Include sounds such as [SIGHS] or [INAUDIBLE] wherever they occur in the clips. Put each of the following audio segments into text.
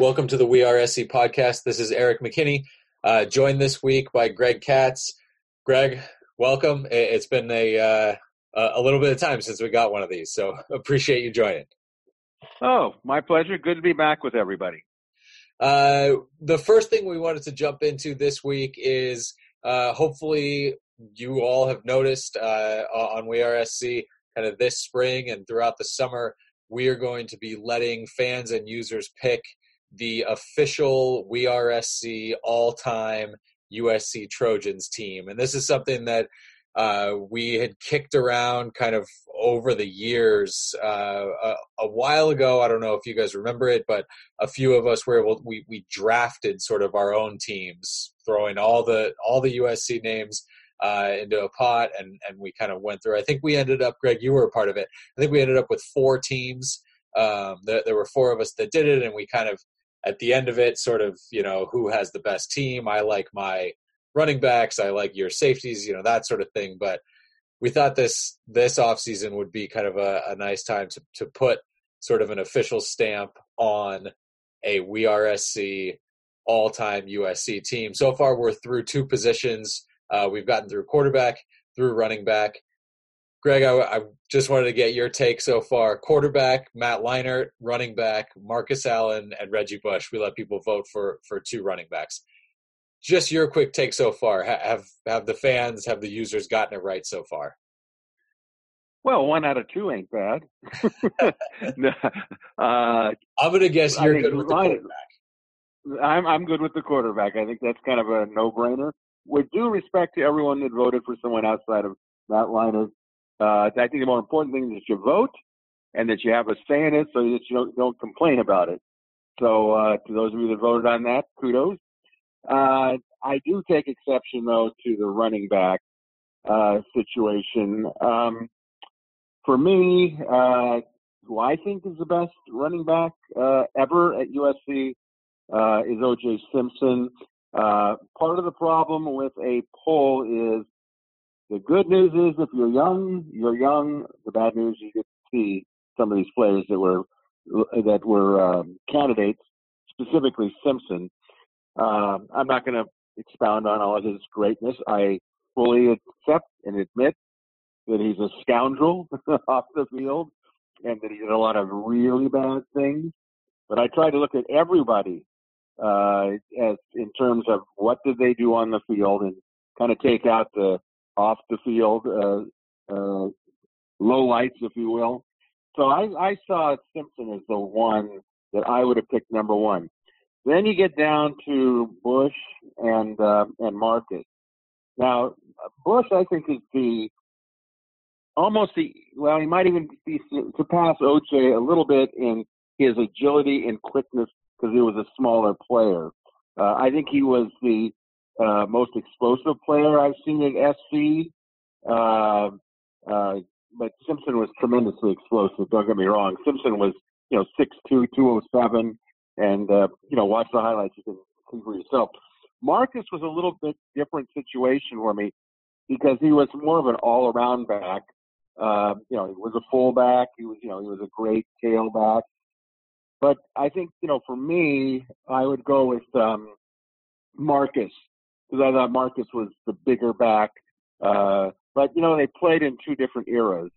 Welcome to the We Are SC podcast. This is Erik McKinney, uh, joined this week by Greg Katz. Greg, welcome. It's been a uh, a little bit of time since we got one of these, so [LAUGHS] appreciate you joining. Oh, my pleasure. Good to be back with everybody. Uh, the first thing we wanted to jump into this week is uh, hopefully you all have noticed uh, on We Are SC kind of this spring and throughout the summer, we are going to be letting fans and users pick the official We Are SC all time USC Trojans team. And this is something that uh, we had kicked around kind of over the years uh, a, a, while ago. I don't know if you guys remember it, but a few of us were able we we drafted sort of our own teams, throwing all the all the USC names uh, into a pot, and and we kind of went through. I think we ended up, Greg, you were a part of it. I think we ended up with four teams. Um, there, there were four of us that did it, and we kind of at the end of it, sort of, you know, who has the best team. I like my running backs. I like your safeties, you know, that sort of thing. But we thought this this offseason would be kind of a, a nice time to to put sort of an official stamp on a We Are SC all time USC team. So far, we're through two positions. Uh, we've gotten through quarterback, through running back, Greg, I, I, just wanted to get your take so far. Quarterback, Matt Leinart, running back, Marcus Allen, and Reggie Bush. We let people vote for for two running backs. Just your quick take so far. Have have the fans, have the users gotten it right so far? Well, one out of two ain't bad. [LAUGHS] uh, I'm going to guess you're good with the quarterback. I'm I'm good with the quarterback. I think that's kind of a no-brainer. With due respect to everyone that voted for someone outside of Matt Leinart, uh, I think the more important thing is that you vote and that you have a say in it so that you don't, don't complain about it. So uh, to those of you that voted on that, kudos. Uh, I do take exception though to the running back uh, situation. Um, for me, uh, who I think is the best running back uh, ever at USC uh, is OJ Simpson. Part of the problem with a poll is the good news is if you're young, you're young. The bad news you get to see some of these players that were that were um, candidates, specifically Simpson. Uh, I'm not going to expound on all of his greatness. I fully accept and admit that he's a scoundrel [LAUGHS] off the field and that he did a lot of really bad things. But I try to look at everybody uh, as in terms of what did they do on the field and kind of take out the off the field uh, uh, low lights, if you will. So I, I saw Simpson as the one that I would have picked number one. Then you get down to Bush and uh, and Marcus. Now Bush, I think, is the almost the well, he might even be surpass OJ a little bit in his agility and quickness because he was a smaller player. Uh, I think he was the uh, most explosive player I've seen at SC. Uh, uh, but Simpson was tremendously explosive. Don't get me wrong. Simpson was, you know, 6'2", 207, and uh, you know, watch the highlights. You can see for yourself. Marcus was a little bit different situation for me because he was more of an all-around back. Uh, you know, he was a fullback. He was, you know, he was a great tailback. But I think, you know, for me, I would go with um, Marcus because I thought Marcus was the bigger back. Uh, but you know, they played in two different eras.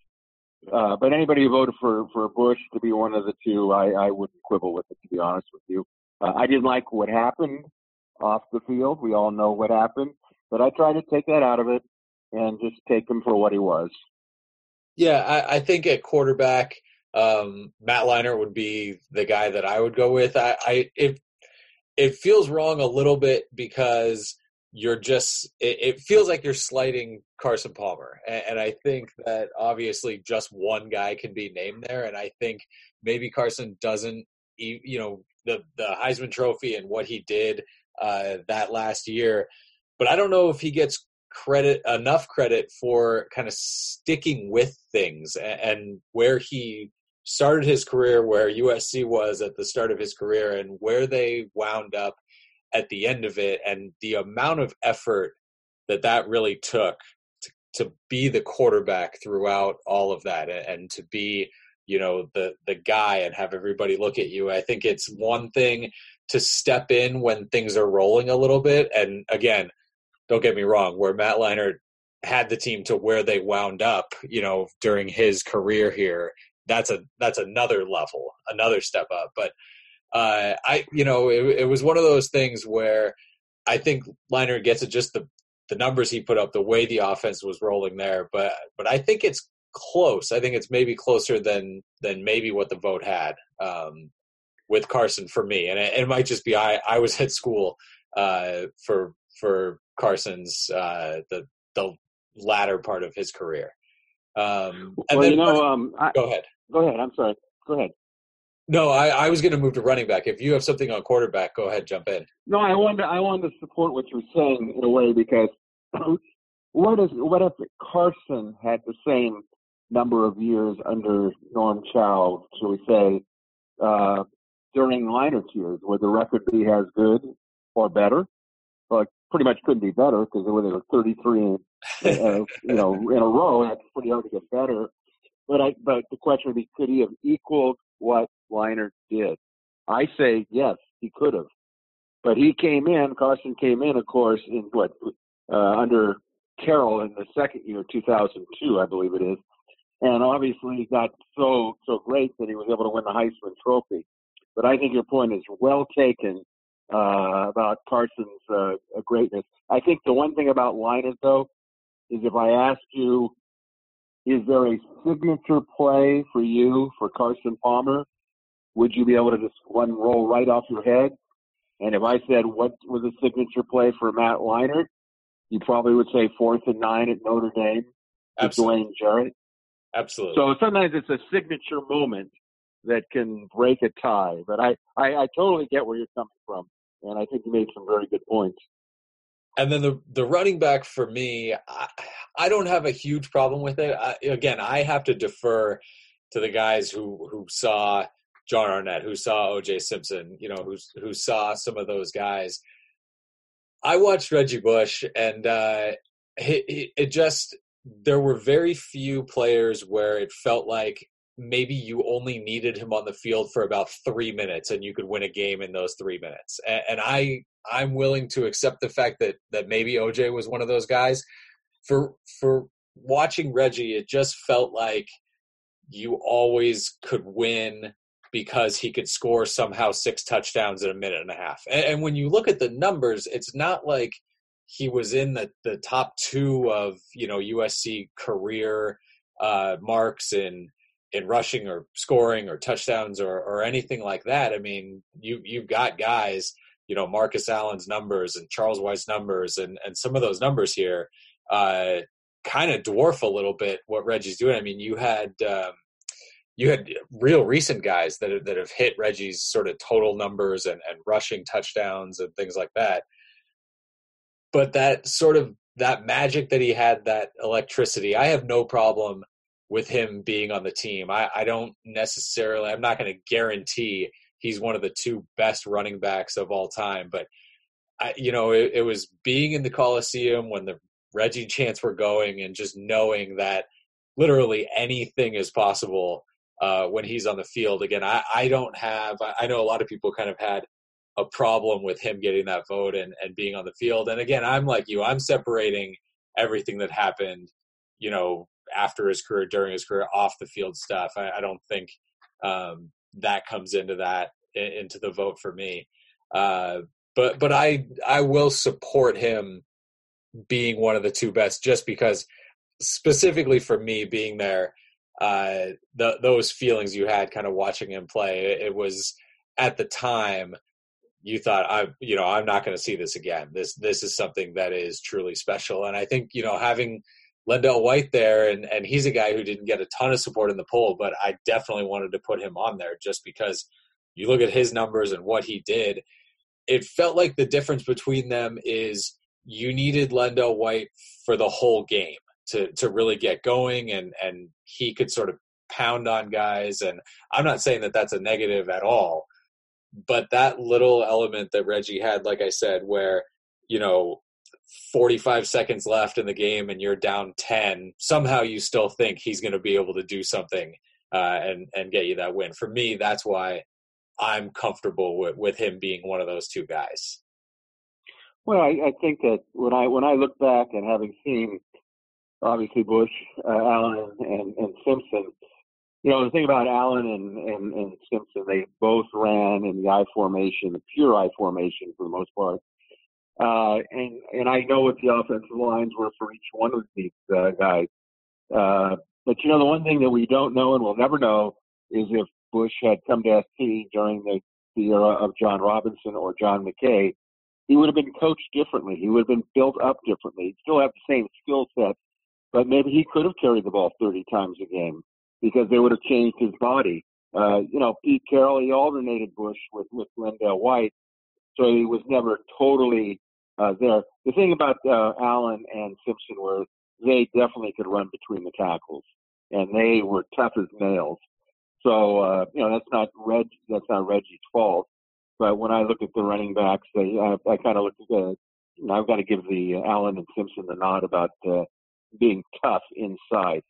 Uh, but anybody who voted for for Bush to be one of the two, I, I wouldn't quibble with it. To be honest with you, uh, I didn't like what happened off the field. We all know what happened, but I tried to take that out of it and just take him for what he was. Yeah, I, I think at quarterback, um, Matt Leinart would be the guy that I would go with. I, I it it feels wrong a little bit because you're just it, it, feels like you're slighting Carson Palmer, and, and, I think that obviously just one guy can be named there, and I think maybe Carson doesn't, you know, the the Heisman Trophy and what he did uh, that last year, but I don't know if he gets credit enough credit for kind of sticking with things and, and where he started his career, where USC was at the start of his career, and where they wound up at the end of it and the amount of effort that that really took to, to be the quarterback throughout all of that and to be you know the the guy and have everybody look at you. I think it's one thing to step in when things are rolling a little bit. And again, don't get me wrong, where Matt Leinart had the team to where they wound up, you know, during his career here, that's a that's another level, another step up. But uh, I, you know, it, it was one of those things where I think Leinart gets it just the the numbers he put up, the way the offense was rolling there. But but I think it's close. I think it's maybe closer than than maybe what the vote had um, with Carson for me, and it, it, might just be I I was [LAUGHS] at school uh, for for Carson's uh, the the latter part of his career. Um, and well, you know, um, I, go ahead. Go ahead. I'm sorry. Go ahead. No, I, I was going to move to running back. If you have something on quarterback, go ahead, jump in. No, I wanted to, I wanted to support what you're saying in a way because [CLEARS THROAT] what is what if Carson had the same number of years under Norm Chow, shall we say, uh, during Leinart's years? Would the record be as good or better? Well, pretty much couldn't be better because they were 33 uh, you know, in a row. That's pretty hard to get better. But I, but the question would be, could he have equaled what Leinart did? I say yes, he could have. But he came in, Carson came in, of course, in what uh, under Carroll in the second year, 2002, I believe it is, and obviously he got so so great that he was able to win the Heisman Trophy. But I think your point is well taken uh, about Carson's uh, greatness. I think the one thing about Leinart, though, is if I ask you, is there a signature play for you for Carson Palmer? Would you be able to just one roll right off your head? And if I said what was a signature play for Matt Leinart, you probably would say fourth and nine at Notre Dame with Dwayne Jarrett. Absolutely. So sometimes it's a signature moment that can break a tie. But I, I, I totally get where you're coming from, and I think you made some very good points. And then the the running back for me, I, I don't have a huge problem with it. I, again, I have to defer to the guys who who saw Jon Arnett, who saw O.J. Simpson, you know, who who saw some of those guys. I watched Reggie Bush, and uh, it, it just there were very few players where it felt like maybe you only needed him on the field for about three minutes and you could win a game in those three minutes. And, and I I'm willing to accept the fact that that maybe OJ was one of those guys. For for watching Reggie, it just felt like you always could win because he could score somehow six touchdowns in a minute and a half. And, and when you look at the numbers, it's not like he was in the, the top two of you know USC career uh, marks in in rushing or scoring or touchdowns or, or anything like that. I mean, you you've got guys you know Marcus Allen's numbers and Charles White's numbers and and some of those numbers here uh, kind of dwarf a little bit what Reggie's doing. I mean, you had um, you had real recent guys that that have hit Reggie's sort of total numbers and, and rushing touchdowns and things like that. But that sort of that magic that he had, that electricity, I have no problem with him being on the team. I, I don't necessarily, I'm not going to guarantee he's one of the two best running backs of all time. But I, you know, it, it was being in the Coliseum when the Reggie chants were going, and just knowing that literally anything is possible uh, when he's on the field. Again, I, I don't have. I know a lot of people kind of had a problem with him getting that vote and, and being on the field. And again, I'm like you. I'm separating everything that happened, you know, after his career, during his career, off the field stuff. I, I don't think um, that comes into that into the vote for me. Uh, but but I I will support him being one of the two best just because specifically for me being there uh, the, those feelings you had kind of watching him play it, it was at the time you thought I you know I'm not going to see this again this this is something that is truly special and I think you know having LenDale White there, and, and he's a guy who didn't get a ton of support in the poll, but I definitely wanted to put him on there just because you look at his numbers and what he did. It felt like the difference between them is you needed LenDale White for the whole game to to really get going, and and he could sort of pound on guys. And I'm not saying that that's a negative at all, but that little element that Reggie had, like I said, where you know 45 seconds left in the game and you're down 10, somehow you still think he's going to be able to do something uh, and and get you that win. For me, that's why I'm comfortable with with him being one of those two guys. Well, I, I think that when I when I look back and having seen obviously Bush, uh, Allen, and, and Simpson, you know the thing about Allen and, and and Simpson, they both ran in the I formation, the pure I formation for the most part. Uh, and and I know what the offensive lines were for each one of these uh, guys. Uh, but you know the one thing that we don't know and we'll never know is if Bush had come to SC during the, the era of John Robinson or John McKay, he would have been coached differently. He would have been built up differently. He'd still have the same skill set, but maybe he could have carried the ball 30 times a game because they would have changed his body. Uh, you know, Pete Carroll, he alternated Bush with, with LenDale White, so he was never totally uh, there. The thing about uh, Allen and Simpson was they definitely could run between the tackles, and they were tough as nails. So uh, you know that's not Reg, that's not Reggie's fault. But when I look at the running backs, they, I, I kind of look at the. You know, I've got to give the uh, Allen and Simpson the nod about uh, being tough inside.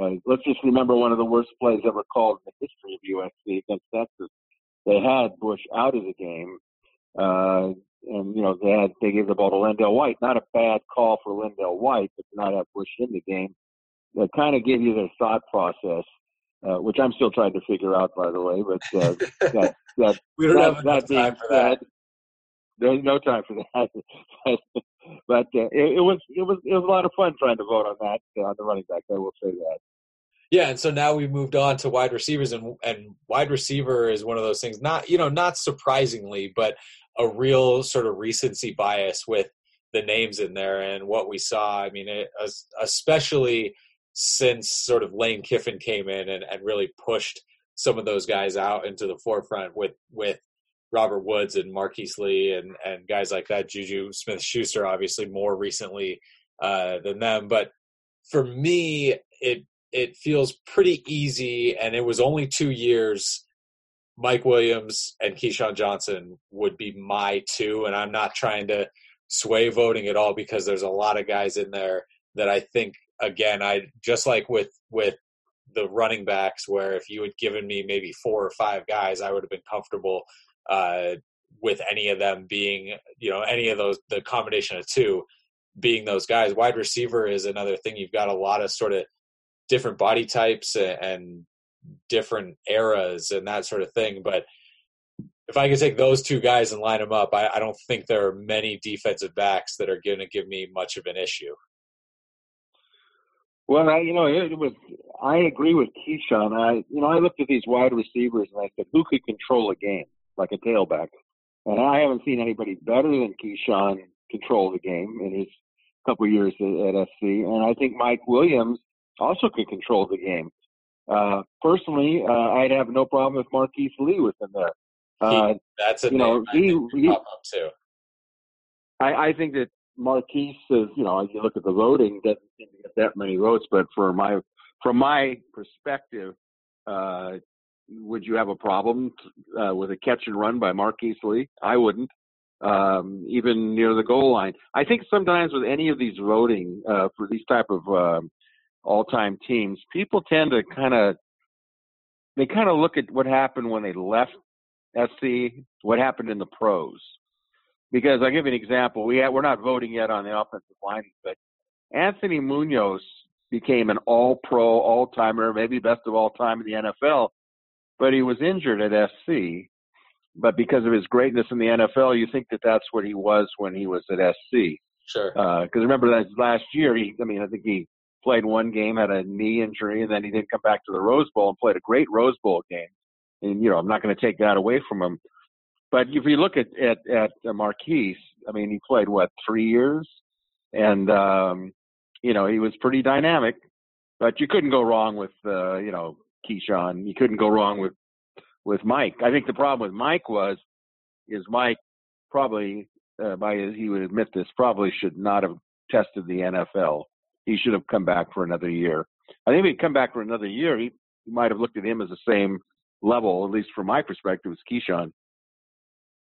Uh, let's just remember one of the worst plays ever called in the history of USC against Texas. They had Bush out of the game, uh, and you know they had they gave the ball to LenDale White. Not a bad call for LenDale White, but to not have Bush in the game. That kind of gave you their thought process uh, which I'm still trying to figure out, by the way. But uh, [LAUGHS] that that we don't that, have enough time for that. Said, there's no time for that. [LAUGHS] but uh, it, it, was it was it was a lot of fun trying to vote on that uh, on the running back. I will say that. Yeah, and so now we've moved on to wide receivers, and and wide receiver is one of those things. Not you know not surprisingly, but a real sort of recency bias with the names in there and what we saw. I mean, it, especially since sort of Lane Kiffin came in and, and really pushed some of those guys out into the forefront with with Robert Woods and Marquise Lee and and guys like that. Juju Smith Schuster, obviously more recently uh, than them, but for me, it it feels pretty easy, and it was only two years. Mike Williams and Keyshawn Johnson would be my two, and I'm not trying to sway voting at all because there's a lot of guys in there that I think again, I just like with with the running backs, where if you had given me maybe four or five guys, I would have been comfortable uh, with any of them being, you know, any of those the combination of two being those guys. Wide receiver is another thing. You've got a lot of sort of different body types and, different eras and that sort of thing, but if I could take those two guys and line them up, I, I don't think there are many defensive backs that are going to give me much of an issue. Well, I, you know, it was. I agree with Keyshawn. I, you know, I looked at these wide receivers and I said, who could control a game like a tailback? And I haven't seen anybody better than Keyshawn control the game in his couple years at, at SC. And I think Mike Williams also could control the game. Uh, personally, uh, I'd have no problem if Marquise Lee was in there. Uh, he, that's a you know, he, he, up too. I, I think that Marquise is, you know, you look at the voting, doesn't seem to get that many votes. But for my, from my perspective, uh, would you have a problem uh, with a catch and run by Marquise Lee? I wouldn't. Um, even near the goal line. I think sometimes with any of these voting uh, for these type of uh, all-time teams, people tend to kind of they kind of look at what happened when they left SC, what happened in the pros. Because I'll give you an example. We have, we're not voting yet on the offensive line, but Anthony Munoz became an all pro, all timer, maybe best of all time in the NFL, but he was injured at SC. But because of his greatness in the NFL, you think that that's what he was when he was at SC. Sure. Because uh, remember that last year, he, I mean, I think he played one game, had a knee injury, and then he didn't come back to the Rose Bowl and played a great Rose Bowl game. And, you know, I'm not going to take that away from him. But if you look at at, at Marquise, I mean, he played what three years, and um, you know he was pretty dynamic. But you couldn't go wrong with uh, you know Keyshawn. You couldn't go wrong with with Mike. I think the problem with Mike was is Mike probably uh, by his, he would admit this probably should not have tested the NFL. He should have come back for another year. I think if he'd come back for another year, he, he might have looked at him as the same level, at least from my perspective, as Keyshawn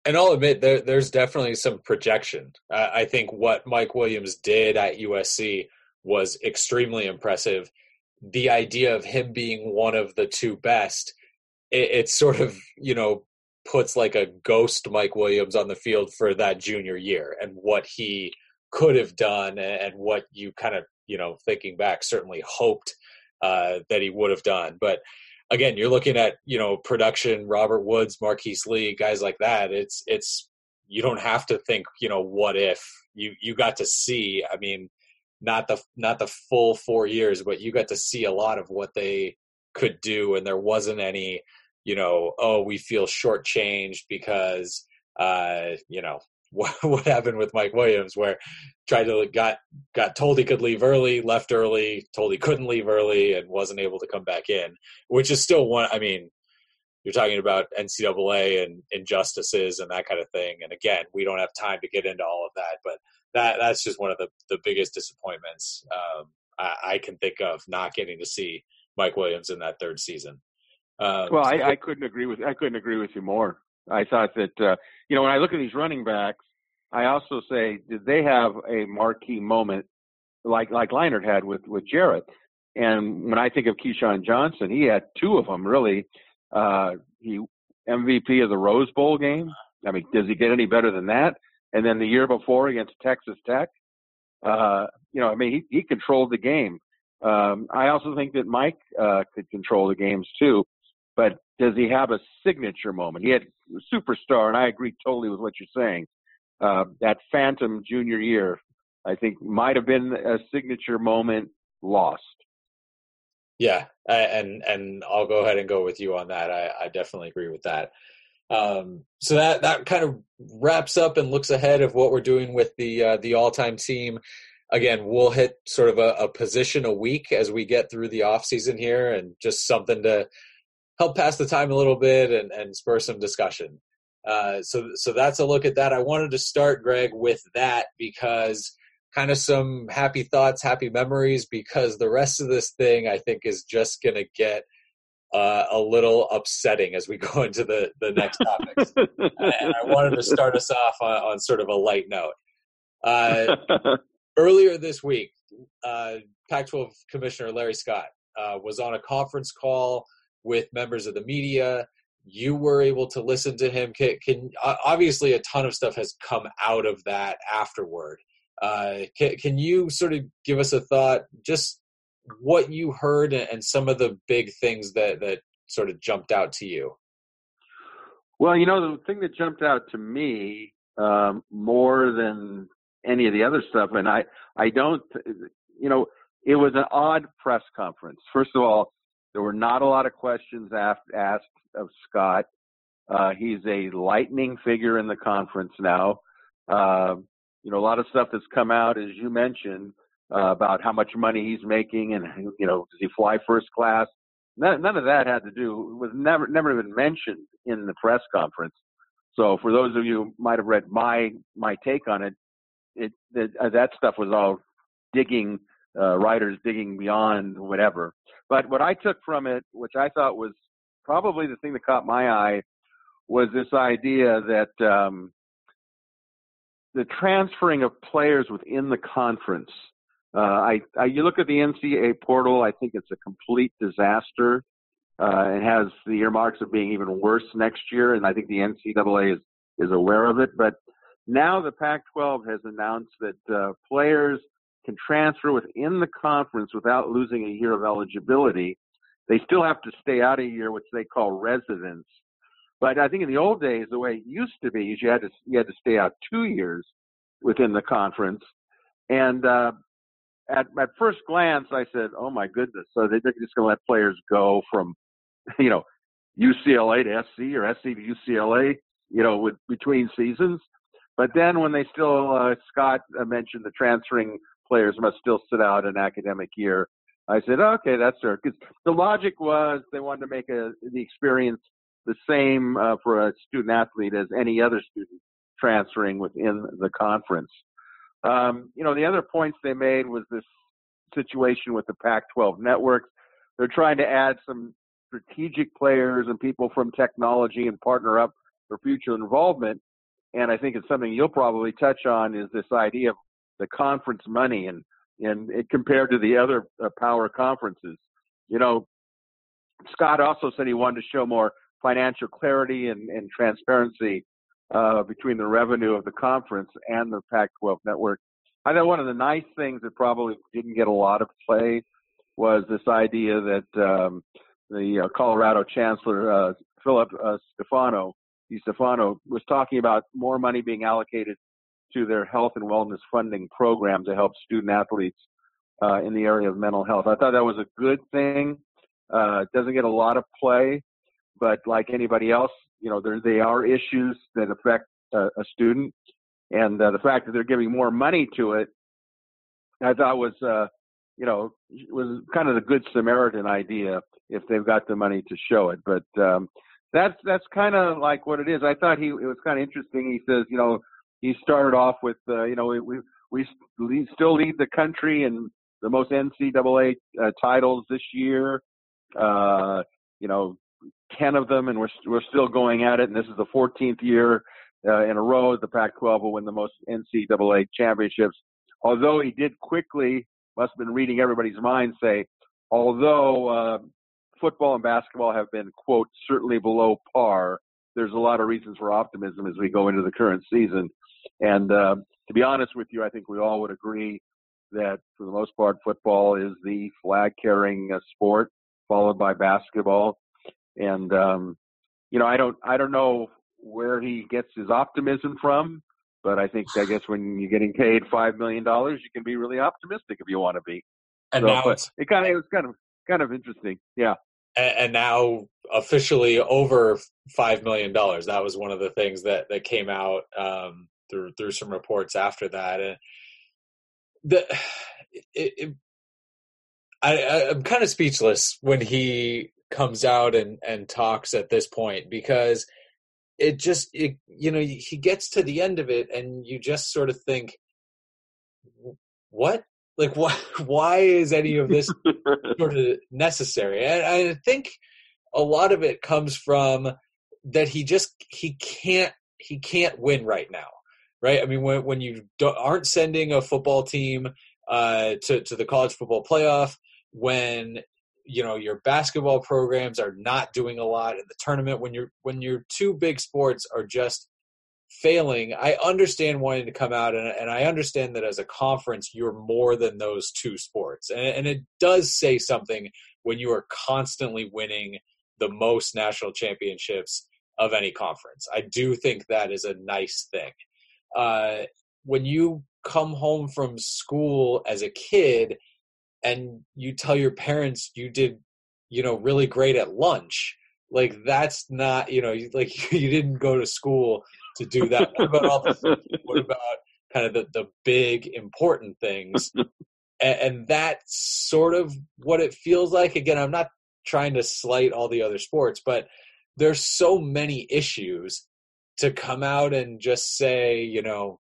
and I'll admit there, there's definitely some projection. Uh, I think what Mike Williams did at USC was extremely impressive. the idea of him being one of the two best, it, it sort of you know puts like a ghost Mike Williams on the field for that junior year and what he could have done and what you kind of you know thinking back certainly hoped uh, that he would have done, but again, you're looking at you know production, Robert Woods, Marquise Lee, guys like that. It's it's you don't have to think you know what if you you got to see. I mean, not the not the full four years, but you got to see a lot of what they could do, and there wasn't any you know oh we feel shortchanged because uh, you know what, [LAUGHS] what happened with Mike Williams, where tried to got got told he could leave early, left early, told he couldn't leave early, and wasn't able to come back in, which is still one. I mean, you're talking about NCAA and injustices and that kind of thing. And again, we don't have time to get into all of that, but that that's just one of the the biggest disappointments um, I, I, can think of not getting to see Mike Williams in that third season. Um, well, I, I couldn't agree with I couldn't agree with you more. I thought that uh, you know when I look at these running backs, I also say did they have a marquee moment like like Leinart had with with Jarrett? And when I think of Keyshawn Johnson, he had two of them really. Uh, he MVP of the Rose Bowl game. I mean, does he get any better than that? And then the year before against Texas Tech, uh, you know, I mean, he, he controlled the game. Um, I also think that Mike uh, could control the games too, but does he have a signature moment? He had superstar, and I agree totally with what you're saying. Uh, that Phantom junior year, I think, might have been a signature moment lost. Yeah, and and I'll go ahead and go with you on that. I, I definitely agree with that. Um, so that that kind of wraps up and looks ahead of what we're doing with the uh, the all time team. Again, we'll hit sort of a, a, position a week as we get through the off season here, and just something to help pass the time a little bit and, and spur some discussion. Uh, so so that's a look at that. I wanted to start, Greg, with that because kind of some happy thoughts, happy memories, because the rest of this thing I think is just going to get uh, a little upsetting as we [LAUGHS] go into the, the next topics. and I wanted to start us off on, on sort of a light note. Uh, [LAUGHS] earlier this week, uh, Pac 12 Commissioner Larry Scott uh, was on a conference call with members of the media. You were able to listen to him. Can, can obviously a ton of stuff has come out of that afterward. Uh, can, can you sort of give us a thought, just what you heard and some of the big things that that sort of jumped out to you? Well, you know, the thing that jumped out to me um, more than any of the other stuff, and I, I don't, you know, it was an odd press conference. First of all, there were not a lot of questions asked, of Scott. Uh, he's a lightning figure in the conference now. Uh, you know, a lot of stuff that's come out, as you mentioned, uh, about how much money he's making and you know does he fly first class. None, none of that had to do was never never even mentioned in the press conference. So for those of you who might have read my my take on it, it, it uh, that stuff was all digging uh, writers digging beyond whatever. But what I took from it, which I thought was probably the thing that caught my eye, was this idea that um, the transferring of players within the conference uh, I, I, you look at the NCAA portal. I think it's a complete disaster. Uh, it has the earmarks of being even worse next year, and I think the NCAA is is aware of it. But now the Pac-12 has announced that uh, players can transfer within the conference without losing a year of eligibility. They still have to stay out a year, which they call residence. But I think in the old days, the way it used to be is you had to you had to stay out two years within the conference, and uh, at at first glance, I said, "Oh my goodness!" So they're just going to let players go from, [LAUGHS] you know, UCLA to SC or SC to UCLA, you know, with between seasons. But then when they still, uh, Scott mentioned the transferring players must still sit out an academic year. I said, okay, that's fair. Because the logic was they wanted to make a, the experience the same uh, for a student athlete as any other student transferring within the conference. Um, you know, the other points they made was this situation with the Pac-12 networks. They're trying to add some strategic players and people from technology and partner up for future involvement. And I think it's something you'll probably touch on is this idea of the conference money and and it compared to the other uh, power conferences. you know, Scott also said he wanted to show more financial clarity and, and transparency uh, between the revenue of the conference and the Pac-12 network. I thought one of the nice things that probably didn't get a lot of play was this idea that um, the uh, Colorado Chancellor uh, Philip uh, Stefano, Stefano was talking about more money being allocated to their health and wellness funding program to help student athletes uh, in the area of mental health. I thought that was a good thing. Uh, doesn't get a lot of play, but like anybody else, you know, there they are issues that affect uh, a student, and uh, the fact that they're giving more money to it, I thought was, uh, you know, was kind of the good Samaritan idea if they've got the money to show it. But um, that's that's kind of like what it is. I thought he it was kind of interesting. He says, you know, he started off with, uh, you know, we we, we still lead the country in the most NCAA uh, titles this year. Uh, you know, ten of them, and we're we're still going at it. And this is the 14th year uh, in a row the Pac-12 will win the most NCAA championships. Although he did quickly, must have been reading everybody's mind, say, although uh, football and basketball have been quote certainly below par. There's a lot of reasons for optimism as we go into the current season. And uh, to be honest with you, I think we all would agree that for the most part, football is the flag carrying uh, sport, followed by basketball. And um, you know, I don't, I don't know where he gets his optimism from, but I think, I guess, when you're getting paid five million dollars, you can be really optimistic if you want to be. And so, now it's, it kind of, it was kind of, kind of interesting. Yeah. And, now officially over five million dollars. That was one of the things that that came out um, through through some reports after that, and the [SIGHS] it, it, I, I'm kind of speechless when he comes out and and talks at this point because it just it, you know he gets to the end of it and you just sort of think what like why [LAUGHS] why is any of this [LAUGHS] sort of necessary and i think a lot of it comes from that he just he can't he can't win right now right? I mean, when when you aren't sending a football team uh, to to the college football playoff, when you know your basketball programs are not doing a lot in the tournament, when you're when your two big sports are just failing, I understand wanting to come out and, and I understand that as a conference you're more than those two sports, and, and it does say something when you are constantly winning the most national championships of any conference. I do think that is a nice thing uh, when you come home from school as a kid and you tell your parents you did you know really great at lunch like that's not you know like [LAUGHS] you didn't go to school to do that. What about all the what about kind of the, the big important things? [LAUGHS] And, and that's sort of what it feels like. Again i'm not trying to slight all the other sports but there's so many issues to come out and just say, you know,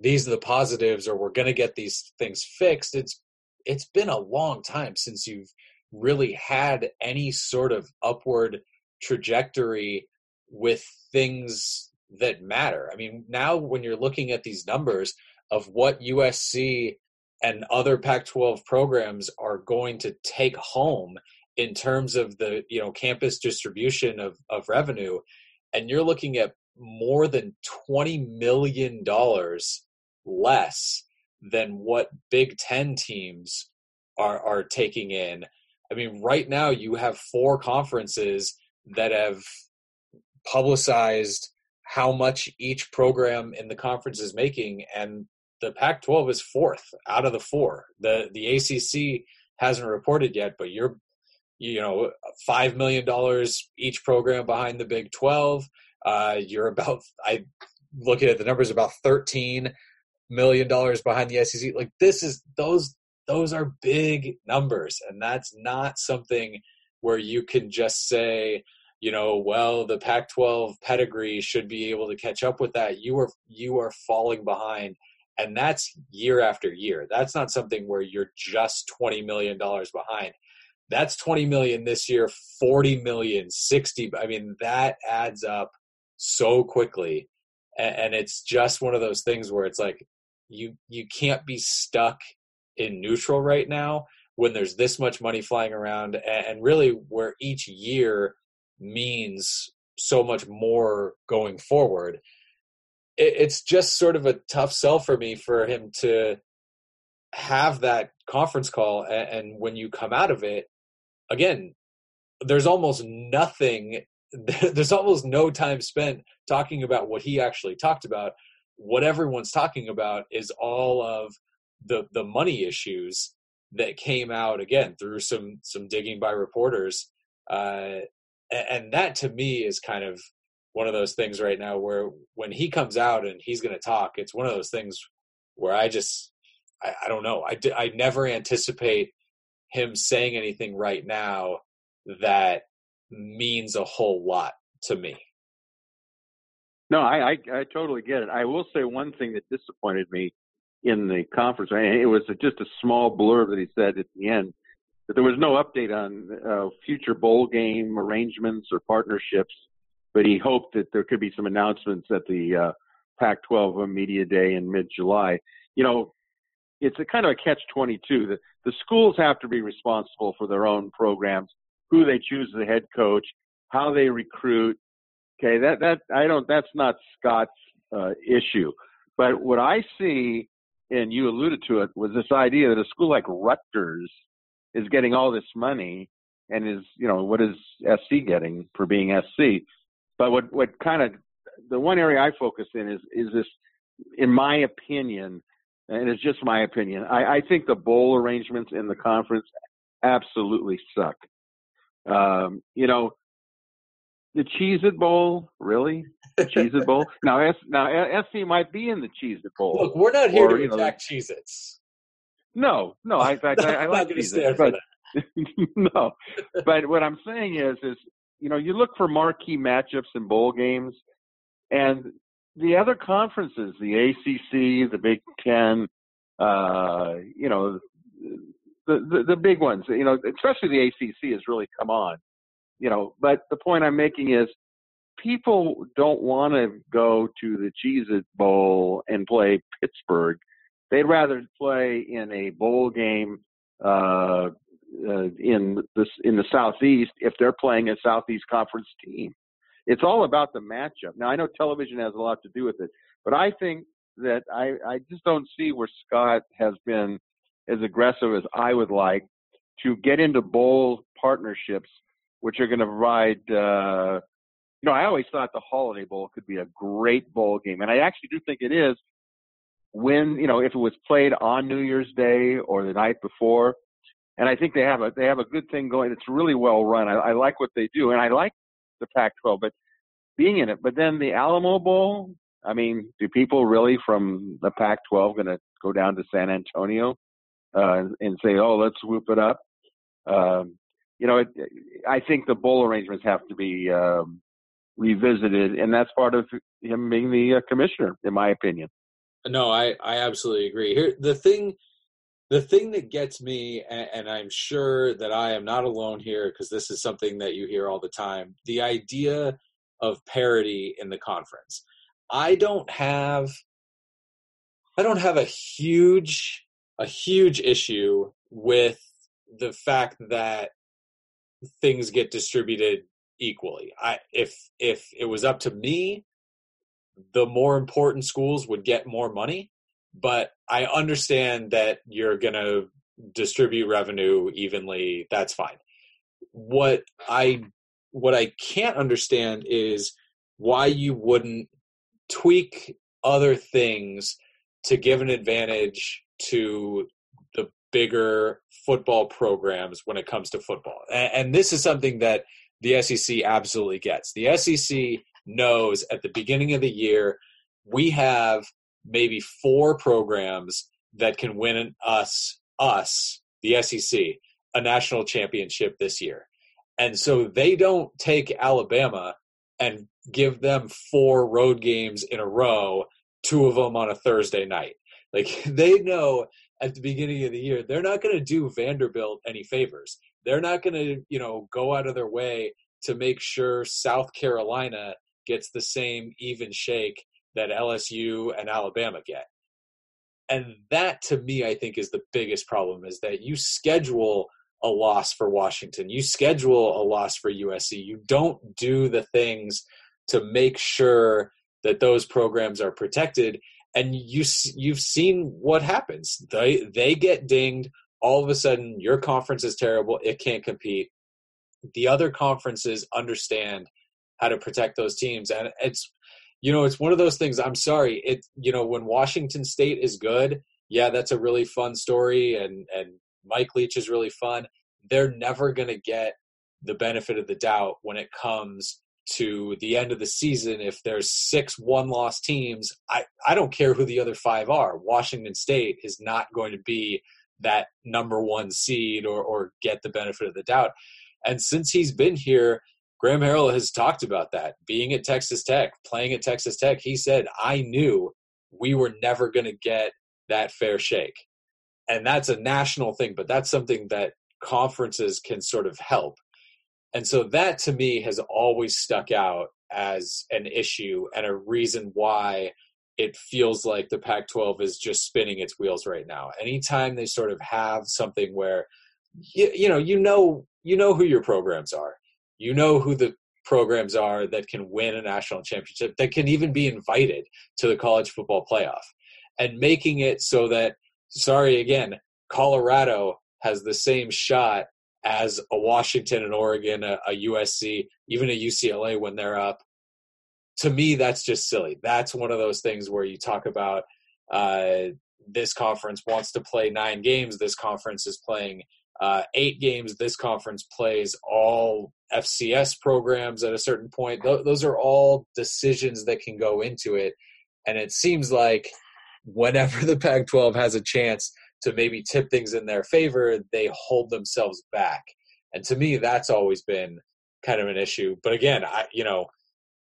these are the positives or we're going to get these things fixed. It's it's been a long time since you've really had any sort of upward trajectory with things that matter. I mean, now when you're looking at these numbers of what USC and other Pac-12 programs are going to take home in terms of the, you know, campus distribution of of revenue and you're looking at more than $20 million less than what Big Ten teams are, are taking in. I mean, right now you have four conferences that have publicized how much each program in the conference is making, and the Pac-12 is fourth out of the four. the The ACC hasn't reported yet, but you're, you know, five million dollars each program behind the Big Twelve. Uh, you're about I looking at the numbers about 13 million dollars behind the SEC. Like this is those those are big numbers, and that's not something where you can just say, you know, well, the Pac-12 pedigree should be able to catch up with that. You are you are falling behind, and that's year after year. That's not something where you're just twenty million dollars behind. That's twenty million this year, forty million, sixty. I mean, that adds up so quickly and, and it's just one of those things where it's like you you can't be stuck in neutral right now when there's this much money flying around and really where each year means so much more going forward. It's just sort of a tough sell for me for him to have that conference call and when you come out of it again there's almost nothing [LAUGHS] there's almost no time spent talking about what he actually talked about. What everyone's talking about is all of the the money issues that came out again through some some digging by reporters uh, and that to me is kind of one of those things right now where when he comes out and he's going to talk it's one of those things where i just i, I don't know. I, I never anticipate him saying anything right now that means a whole lot to me. No I, I i totally get it. I will say one thing that disappointed me in the conference. It was just a small blurb that he said at the end, but there was no update on uh, future bowl game arrangements or partnerships. But he hoped that there could be some announcements at the uh, Pac-12 media day in mid-July. You know, it's a kind of a catch-22. The, the schools have to be responsible for their own programs, who they choose as the head coach, how they recruit. Okay, that that I don't. That's not Scott's uh, issue. But what I see and you alluded to it, was this idea that a school like Rutgers is getting all this money and is, you know, what is SC getting for being SC? But what, what kind of, the one area I focus in is, is this, in my opinion, and it's just my opinion, I, I think the bowl arrangements in the conference absolutely suck. Um, you know, the Cheez It Bowl, really? The Cheez It Bowl? [LAUGHS] now, S, now SC might be in the Cheez It Bowl. Look, we're not here or, to attack Cheez Its. No, no, I, I, I [LAUGHS] like Its. But, [LAUGHS] no, but what I'm saying is, is, you know, you look for marquee matchups in bowl games, and the other conferences, the ACC, the Big Ten, uh, you know, the, the, the big ones, you know, especially the ACC has really come on you know, but the point I'm making is people don't want to go to the Cheez It Bowl and play Pittsburgh. They'd rather play in a bowl game uh, uh, in the in the Southeast if they're playing a Southeast Conference team. It's all about the matchup. Now I know television has a lot to do with it, but I think that I I just don't see where Scott has been as aggressive as I would like to get into bowl partnerships which are going to provide. Uh, you know, I always thought the Holiday Bowl could be a great bowl game, and I actually do think it is. When you know, if it was played on New Year's Day or the night before, and I think they have a they have a good thing going. It's really well run. I, I like what they do, and I like the Pac-12, but being in it. But then the Alamo Bowl. I mean, do people really from the Pac-12 going to go down to San Antonio uh, and say, "Oh, let's whoop it up"? Um, you know, it, I think the bowl arrangements have to be um, revisited, and that's part of him being the uh, commissioner, in my opinion. No, I I absolutely agree. Here, the thing, the thing that gets me, and, and I'm sure that I am not alone here because this is something that you hear all the time. The idea of parity in the conference. I don't have, I don't have a huge, a huge issue with the fact that things get distributed equally. I if if it was up to me, the more important schools would get more money, but I understand that you're going to distribute revenue evenly, that's fine. What I what I can't understand is why you wouldn't tweak other things to give an advantage to the bigger football programs when it comes to football. And, and this is something that the SEC absolutely gets. The SEC knows at the beginning of the year, we have maybe four programs that can win us, us, the SEC, a national championship this year. And so they don't take Alabama and give them four road games in a row, two of them on a Thursday night. Like [LAUGHS] they know at the beginning of the year, they're not going to do Vanderbilt any favors. They're not going to, you know, go out of their way to make sure South Carolina gets the same even shake that LSU and Alabama get. And that to me, I think, is the biggest problem is that you schedule a loss for Washington, you schedule a loss for USC. You don't do the things to make sure that those programs are protected. And you you've seen what happens. They they get dinged. All of a sudden, your conference is terrible. It can't compete. The other conferences understand how to protect those teams, and it's you know it's one of those things. I'm sorry. It you know when Washington State is good, yeah, that's a really fun story, and and Mike Leach is really fun. They're never going to get the benefit of the doubt when it comes to the end of the season if there's six one loss teams i i don't care who the other five are washington state is not going to be that number one seed or or get the benefit of the doubt and since he's been here graham harrell has talked about that being at texas tech playing at texas tech. He said i knew we were never going to get that fair shake. And that's a national thing but that's something that conferences can sort of help. And so that to me has always stuck out as an issue and a reason why it feels like the Pac 12 is just spinning its wheels right now. Anytime they sort of have something where, you, you know, you know, you know who your programs are, you know who the programs are that can win a national championship, that can even be invited to the college football playoff, and making it so that, sorry again, Colorado has the same shot as a Washington and Oregon, a, a USC, even a UCLA when they're up. To me, that's just silly. That's one of those things where you talk about uh, this conference wants to play nine games. This conference is playing uh, eight games. This conference plays all FCS programs at a certain point. Th- those are all decisions that can go into it. And it seems like whenever the Pac 12 has a chance to maybe tip things in their favor, they hold themselves back. And to me, that's always been kind of an issue. But again, I you know,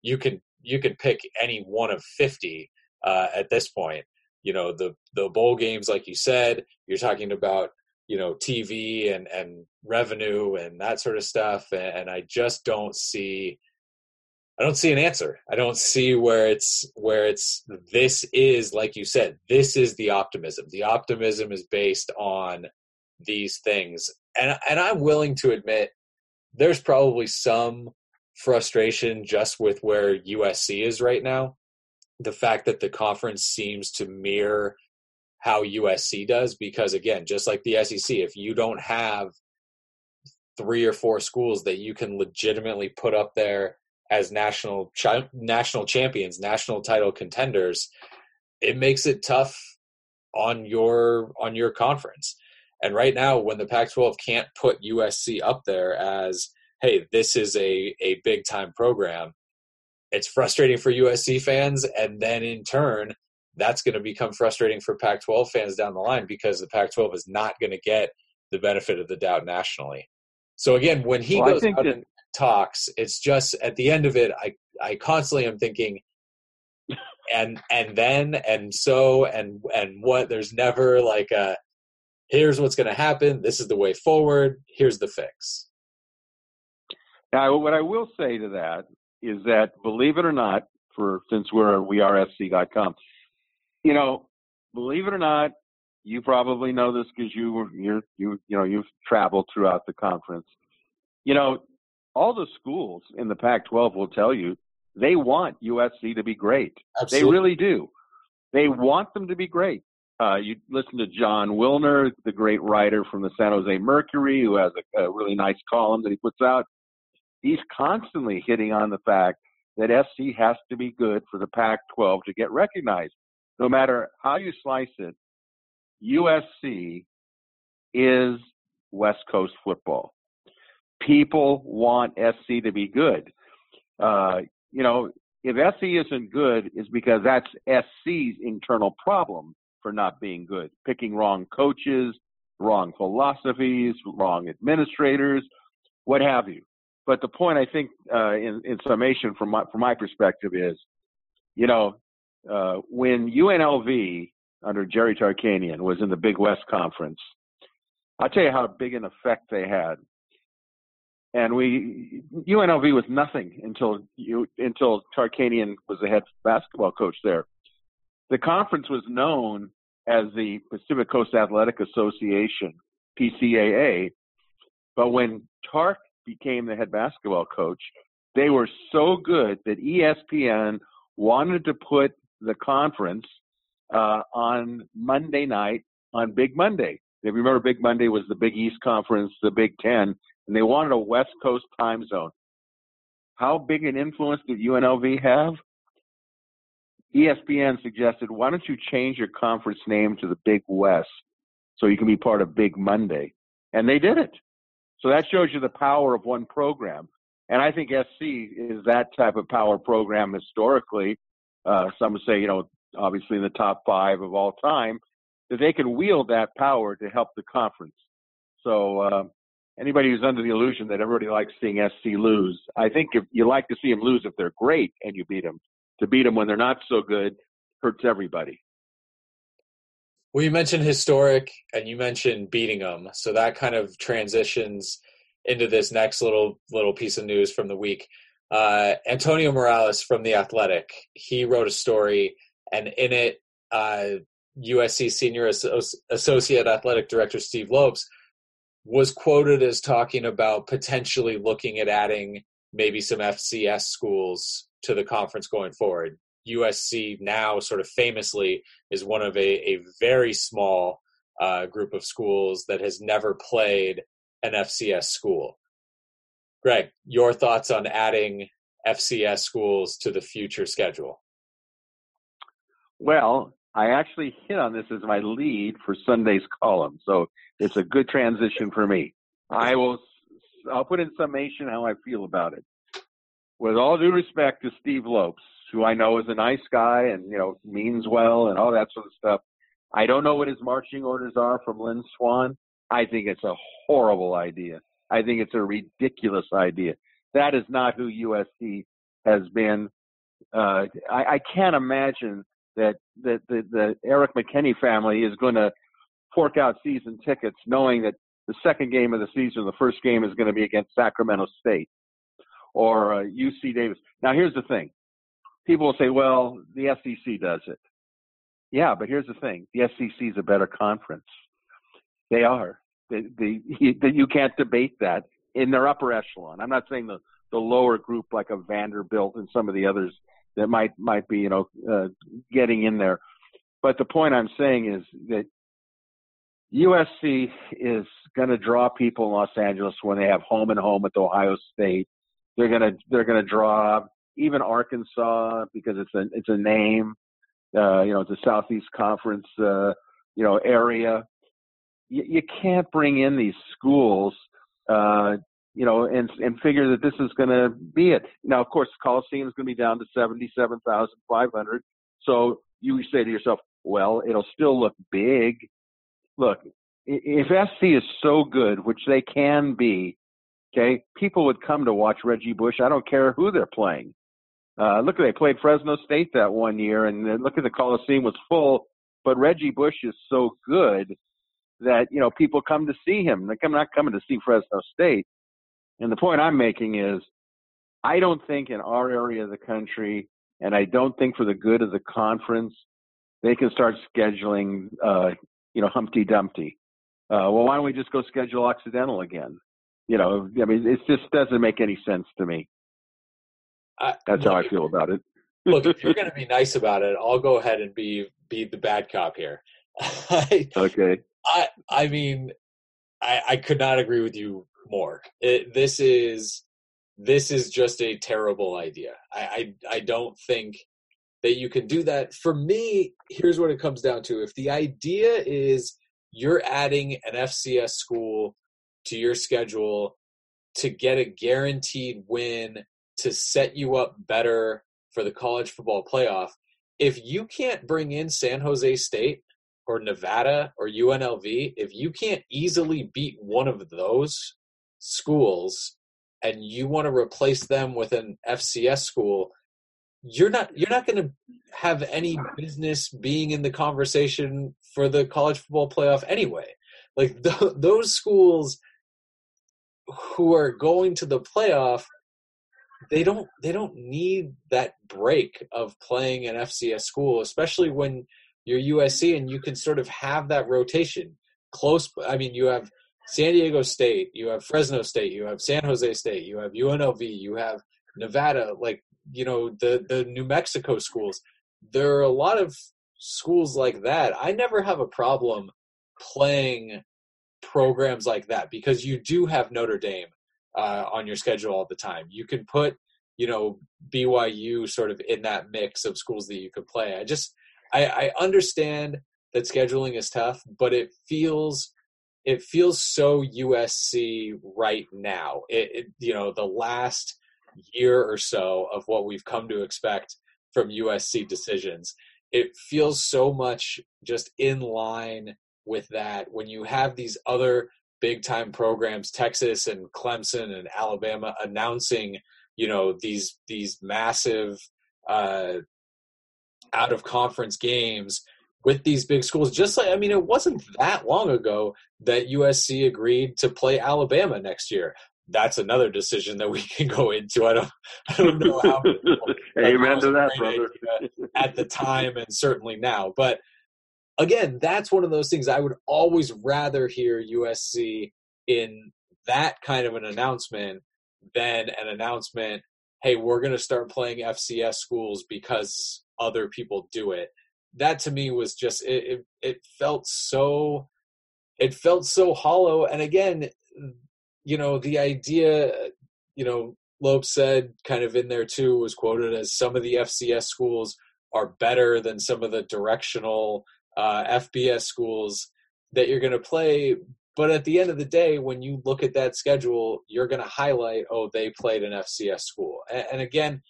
you can you can pick any one of fifty uh, at this point. You know, the the bowl games, like you said, you're talking about you know TV and and revenue and that sort of stuff, and, I just don't see I don't see an answer. I don't see where it's where it's this is like you said, this is the optimism. The optimism is based on these things. And and I'm willing to admit there's probably some frustration just with where USC is right now. The fact that the conference seems to mirror how USC does because again, just like the SEC, if you don't have three or four schools that you can legitimately put up there as national chi- national champions, national title contenders, it makes it tough on your on your conference. And right now, when the Pac-12 can't put USC up there as, hey, this is a a big time program, it's frustrating for USC fans, and then in turn, that's going to become frustrating for Pac-12 fans down the line because the Pac-12 is not going to get the benefit of the doubt nationally. So again, when he well, goes out that, and talks. It's just at the end of it, I I constantly am thinking, and and then and so and and what. There's never like a here's what's going to happen. This is the way forward. Here's the fix. Now, what I will say to that is that, believe it or not, for since we're WeAreSC.com, you know, believe it or not, you probably know this because you you're you you know you've traveled throughout the conference. You know, all the schools in the Pac-12 will tell you they want USC to be great. Absolutely. They really do. They want them to be great. Uh, you listen to Jon Wilner, the great writer from the San Jose Mercury, who has a, a really nice column that he puts out. He's constantly hitting on the fact that SC has to be good for the Pac 12 to get recognized. No matter how you slice it, USC is West Coast football people want SC to be good. Uh, you know, if SC isn't good, it's because that's SC's internal problem for not being good, picking wrong coaches, wrong philosophies, wrong administrators, what have you. But the point I think, uh, in, in summation, from my from my perspective, is, you know, uh, when UNLV under Jerry Tarkanian was in the Big West Conference, I'll tell you how big an effect they had and we UNLV was nothing until you until Tarkanian was the head basketball coach there. The conference was known as the Pacific Coast Athletic Association, PCAA. But when Tark became the head basketball coach, they were so good that ESPN wanted to put the conference uh, on Monday night on Big Monday. If you remember, Big Monday was the Big East Conference, the Big Ten, and they wanted a West Coast time zone. How big an influence did UNLV have? ESPN suggested, why don't you change your conference name to the Big West so you can be part of Big Monday? And they did it. So that shows you the power of one program. And I think SC is that type of power program historically. Uh, some would say, you know, obviously in the top five of all time, that they can wield that power to help the conference. So uh, anybody who's under the illusion that everybody likes seeing SC lose, I think if you like to see them lose if they're great and you beat them, to beat them when they're not so good hurts everybody. Well, you mentioned historic and you mentioned beating them, so that kind of transitions into this next little little piece of news from the week. Uh, Antonio Morales from the Athletic, he wrote a story, and in it, uh, USC Senior Associate Athletic Director Steve Lopes was quoted as talking about potentially looking at adding maybe some FCS schools to the conference going forward. USC now, sort of famously, is one of a, a very small uh, group of schools that has never played an FCS school. Greg, your thoughts on adding FCS schools to the future schedule? Well, I actually hit on this as my lead for Sunday's column, so it's a good transition for me. I will. I'll put in summation how I feel about it. With all due respect to Steve Lopes, who I know is a nice guy and you know means well and all that sort of stuff, I don't know what his marching orders are from Lynn Swann. I think it's a horrible idea. I think it's a ridiculous idea. That is not who USC has been. Uh, I, I can't imagine that that the, the Erik McKinney family is going to fork out season tickets, knowing that the second game of the season, the first game is going to be against Sacramento State or uh, UC Davis. Now, here's the thing: people will say, "Well, the SEC does it." Yeah, but here's the thing: the SEC is a better conference. They are. The, the, you can't debate that in their upper echelon. I'm not saying the the lower group like a Vanderbilt and some of the others that might might be you know uh, getting in there. But the point I'm saying is that USC is going to draw people in Los Angeles when they have home and home with Ohio State. They're going to they're going to draw even Arkansas because it's a it's a name. Uh, you know, it's a Southeast Conference uh, you know area. You, you can't bring in these schools uh, you know, and and figure that this is going to be it. Now, of course, Coliseum is going to be down to seventy-seven thousand five hundred. So you say to yourself, well, it'll still look big. Look, if SC is so good, which they can be, okay, people would come to watch Reggie Bush. I don't care who they're playing. Uh, look, they played Fresno State that one year, and look at the Coliseum was full. But Reggie Bush is so good that you know people come to see him. They come not coming to see Fresno State. And the point I'm making is, I don't think in our area of the country, and I don't think for the good of the conference, they can start scheduling, uh, you know, Humpty Dumpty. Uh, well, why don't we just go schedule Occidental again? You know, I mean, it just doesn't make any sense to me. I, That's look, how I feel about it. look, if you're [LAUGHS] going to be nice about it, I'll go ahead and be be the bad cop here. [LAUGHS] Okay. I I mean, I, I could not agree with you more. It, this is this is just a terrible idea. I, I I don't think that you can do that. For me, here's what it comes down to: if the idea is you're adding an FCS school to your schedule to get a guaranteed win to set you up better for the college football playoff, if you can't bring in San Jose State or Nevada or UNLV, if you can't easily beat one of those schools and you want to replace them with an FCS school, you're not you're not going to have any business being in the conversation for the college football playoff anyway. Like [LAUGHS] th- those schools who are going to the playoff they don't they don't need that break of playing an FCS school, especially when you're USC and you can sort of have that rotation close. I mean, you have San Diego State, you have Fresno State, you have San Jose State, you have UNLV, you have Nevada, like you know the the New Mexico schools. There are a lot of schools like that. I never have a problem playing programs like that because you do have Notre Dame uh, on your schedule all the time. You can put you know BYU sort of in that mix of schools that you could play. I just I, I understand that scheduling is tough, but it feels it feels so USC right now. It, it, you know the last year or so of what we've come to expect from USC decisions. It feels so much just in line with that when you have these other big time programs, Texas and Clemson and Alabama announcing, you know, these these massive uh, out of conference games with these big schools. Just like I mean, it wasn't that long ago that USC agreed to play Alabama next year. That's another decision that we [LAUGHS] can go into. I don't, I don't know how. [LAUGHS] Amen to that, brother. at the time, and certainly now, but again, that's one of those things I would always rather hear USC in that kind of an announcement than an announcement, hey, we're going to start playing FCS schools because other people do it. That to me was just it, it, it felt so it felt so hollow and again you know the idea you know Lope said kind of in there too was quoted as some of the FCS schools are better than some of the directional uh, FBS schools that you're going to play. But at the end of the day, when you look at that schedule, you're going to highlight, oh, they played an FCS school. And, and again,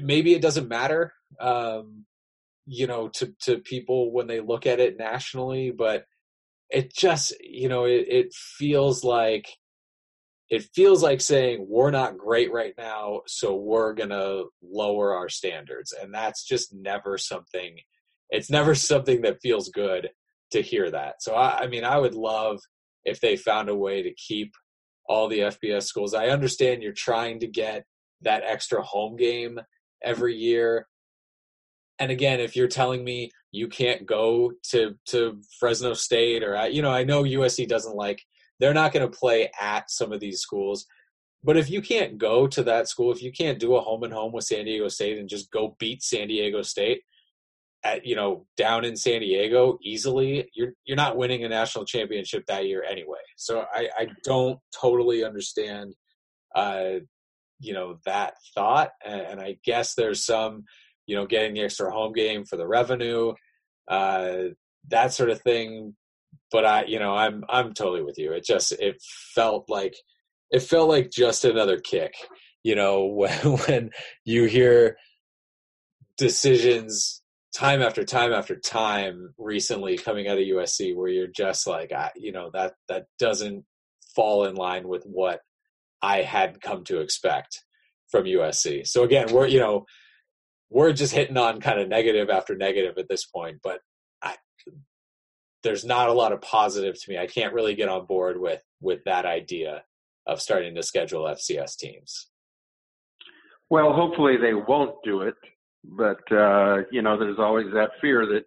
maybe it doesn't matter, um, you know, to, to people when they look at it nationally, but it just, you know, it, it feels like it feels like saying we're not great right now so we're going to lower our standards and that's just never something it's never [LAUGHS] something that feels good to hear that. So I, I mean, I would love if they found a way to keep all the FBS schools. I understand you're trying to get that extra home game every year. And again, if you're telling me you can't go to to Fresno State or you know, I know USC doesn't like they're not going to play at some of these schools. But if you can't go to that school, if you can't do a home and home with San Diego State and just go beat San Diego State, at you know down in San Diego easily, you're you're not winning a national championship that year anyway. So I, I don't totally understand, uh, you know, that thought, and, and, I guess there's some, you know, getting the extra home game for the revenue, uh, that sort of thing. But I, you know, I'm I'm totally with you. It just it felt like it felt like just another kick. You know, [LAUGHS] when when you hear decisions time after time after time recently coming out of USC where you're just like, I, you know, that that doesn't fall in line with what I had come to expect from USC. So again, we're you know, we're just hitting on kind of negative after negative at this point, but I, there's not a lot of positive to me. I can't really get on board with with that idea of starting to schedule FCS teams. Well, hopefully they won't do it but uh, you know, there's always that fear that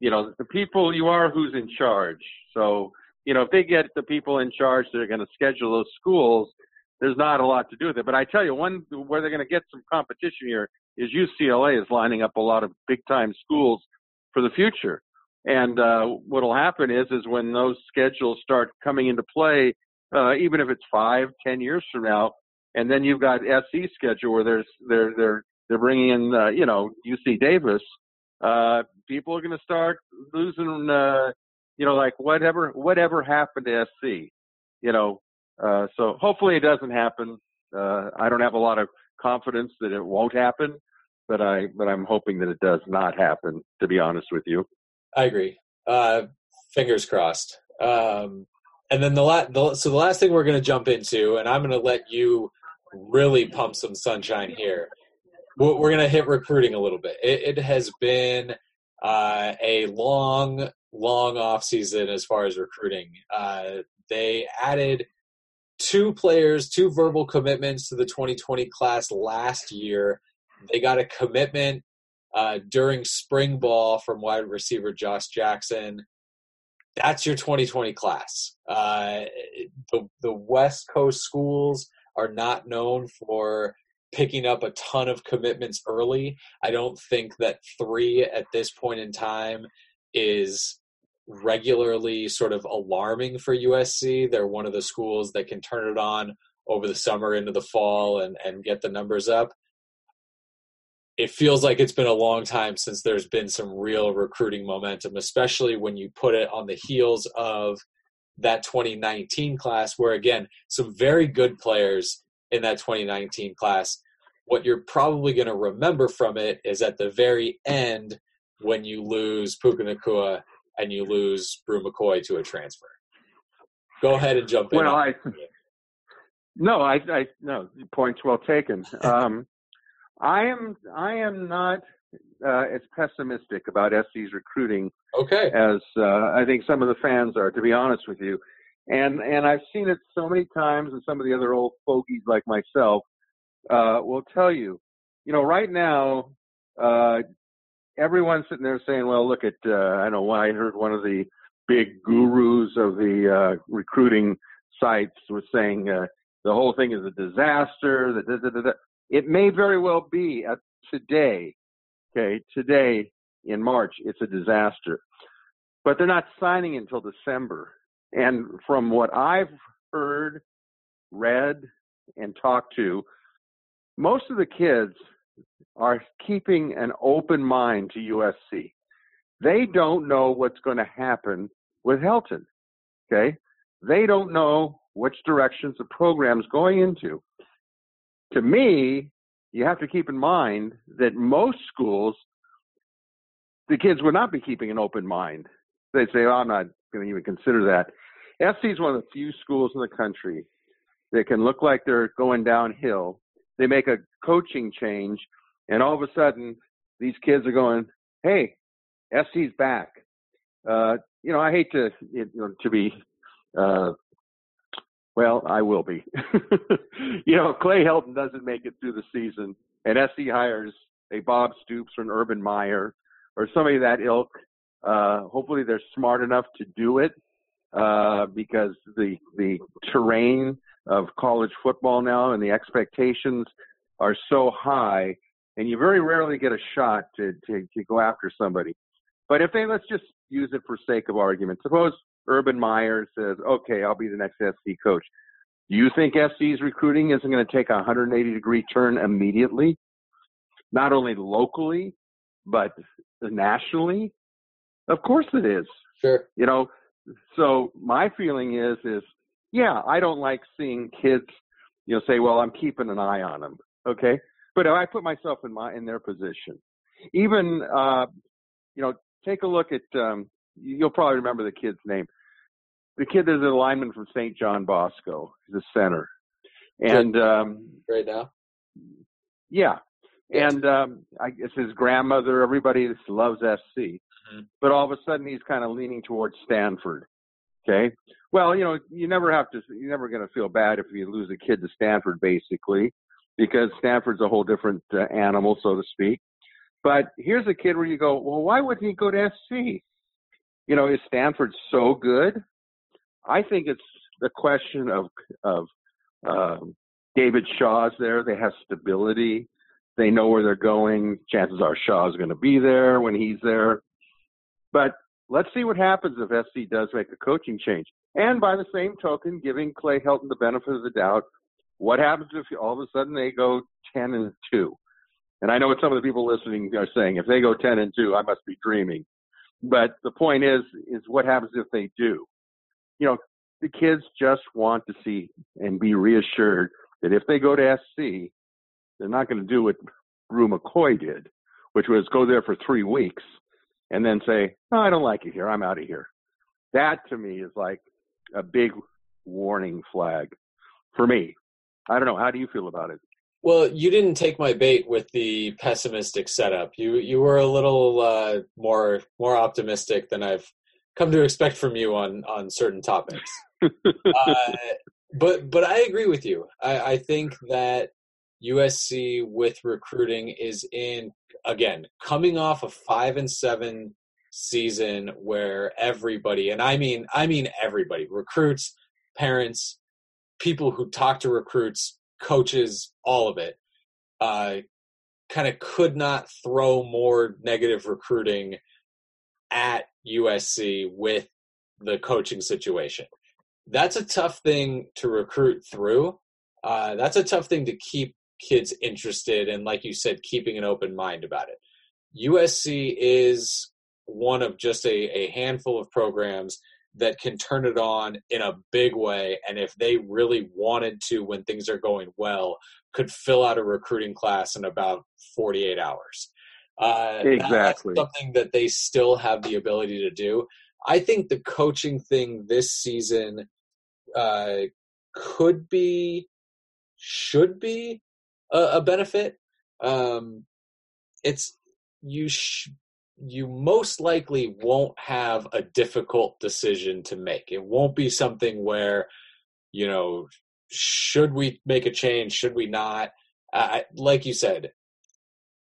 you know the people you are who's in charge. So you know, if they get the people in charge that are going to schedule those schools, there's not a lot to do with it. But I tell you, one where they're going to get some competition here is UCLA is lining up a lot of big time schools for the future. And uh, what'll happen is, is when those schedules start coming into play, uh, even if it's five, ten years from now, and then you've got SC schedule where there's they're they're they're bringing in, uh, you know, UC Davis. Uh, people are going to start losing, uh, you know, like whatever, whatever happened to SC, you know. Uh, so hopefully it doesn't happen. Uh, I don't have a lot of confidence that it won't happen, but I, but I'm hoping that it does not happen. To be honest with you, I agree. Uh, fingers crossed. Um, and then the last, the, so the last thing we're going to jump into, and I'm going to let you really pump some sunshine here we're going to hit recruiting a little bit. It, it has been uh, a long, long off season as far as recruiting. Uh, they added two players, two verbal commitments to the 2020 class last year. They got a commitment uh, during spring ball from wide receiver Josh Jackson. That's your 2020 class. Uh, the the West Coast schools are not known for picking up a ton of commitments early. I don't think that three at this point in time is regularly sort of alarming for USC. They're one of the schools that can turn it on over the summer into the fall and, and get the numbers up. It feels like it's been a long time since there's been some real recruiting momentum, especially when you put it on the heels of that 2019 class, where again, some very good players in that 2019 class. What you're probably going to remember from it is at the very end when you lose Puka Nacua and you lose Bru McCoy to a transfer. Go ahead and jump in. Well, I no, I, I no points well taken. [LAUGHS] Um, I am I am not uh, as pessimistic about SC's recruiting okay. as uh, I think some of the fans are. To be honest with you, and and I've seen it so many times, and some of the other old fogies like myself uh, will tell you. You know, right now, uh, everyone's sitting there saying, "Well, look at uh, I don't know why I heard one of the big gurus of the uh, recruiting sites was saying uh, the whole thing is a disaster. Da, it may very well be at today. Okay, today in March, it's a disaster, but they're not signing until December. And from what I've heard, read, and talked to, most of the kids are keeping an open mind to USC. They don't know what's going to happen with Helton. Okay? They don't know which directions the program's going into. To me, you have to keep in mind that most schools, the kids would not be keeping an open mind. They'd say, oh, I'm not going to even consider that. SC is one of the few schools in the country that can look like they're going downhill. They make a coaching change and all of a sudden, these kids are going, "Hey, SC's back." Uh, you know, I hate to you know, to be. Uh, well, I will be. [LAUGHS] you know, Clay Helton doesn't make it through the season, and SC hires a Bob Stoops or an Urban Meyer or somebody of that ilk. Uh, hopefully, they're smart enough to do it uh, because the the terrain of college football now and the expectations are so high and you very rarely get a shot to, to, to go after somebody. But if they, let's just use it for sake of argument. Suppose Urban Meyer says, okay, I'll be the next SC coach. Do you think SC's recruiting isn't going to take a 180 degree turn immediately? Not only locally, but nationally? Of course it is. Sure. You know, so my feeling is, is yeah, I don't like seeing kids, you know, say, well, I'm keeping an eye on them. Okay. But I put myself in my in their position. Even uh, you know, take a look at um, you'll probably remember the kid's name. The kid is a lineman from St. John Bosco. He's a center. And um right now? Yeah. And um I guess his grandmother, everybody just loves SC. Mm-hmm. But all of a sudden he's kind of leaning towards Stanford. Okay. Well, you know, you never have to you're never gonna feel bad if you lose a kid to Stanford basically because Stanford's a whole different uh, animal, so to speak. But here's a kid where you go, well, why wouldn't he go to SC? You know, is Stanford so good? I think it's the question of of um, David Shaw's there. They have stability. They know where they're going. Chances are Shaw's going to be there when he's there. But let's see what happens if SC does make a coaching change. And by the same token, giving Clay Helton the benefit of the doubt, what happens if all of a sudden they go 10 and 2? And I know what some of the people listening are saying. If they go 10 and 2, I must be dreaming. But the point is, is what happens if they do? You know, the kids just want to see and be reassured that if they go to SC, they're not going to do what Bru McCoy did, which was go there for three weeks and then say, oh, I don't like it here. I'm out of here. That to me is like a big warning flag for me. I don't know. How do you feel about it? Well, you didn't take my bait with the pessimistic setup. You you were a little uh, more more optimistic than I've come to expect from you on on certain topics. [LAUGHS] uh, but but I agree with you. I, I think that USC with recruiting is in again, coming off a five and seven season where everybody, and I mean, I mean everybody, recruits, parents, people who talk to recruits, coaches, all of it, uh, kind of could not throw more negative recruiting at USC with the coaching situation. That's a tough thing to recruit through. Uh, that's a tough thing to keep kids interested and, like you said, keeping an open mind about it. USC is one of just a, a handful of programs that can turn it on in a big way. And if they really wanted to, when things are going well, could fill out a recruiting class in about 48 hours. Uh, exactly. something that they still have the ability to do. I think the coaching thing this season uh, could be, should be a, a benefit. Um, it's you sh- you most likely won't have a difficult decision to make. It won't be something where you know should we make a change? Should we not? Like you said,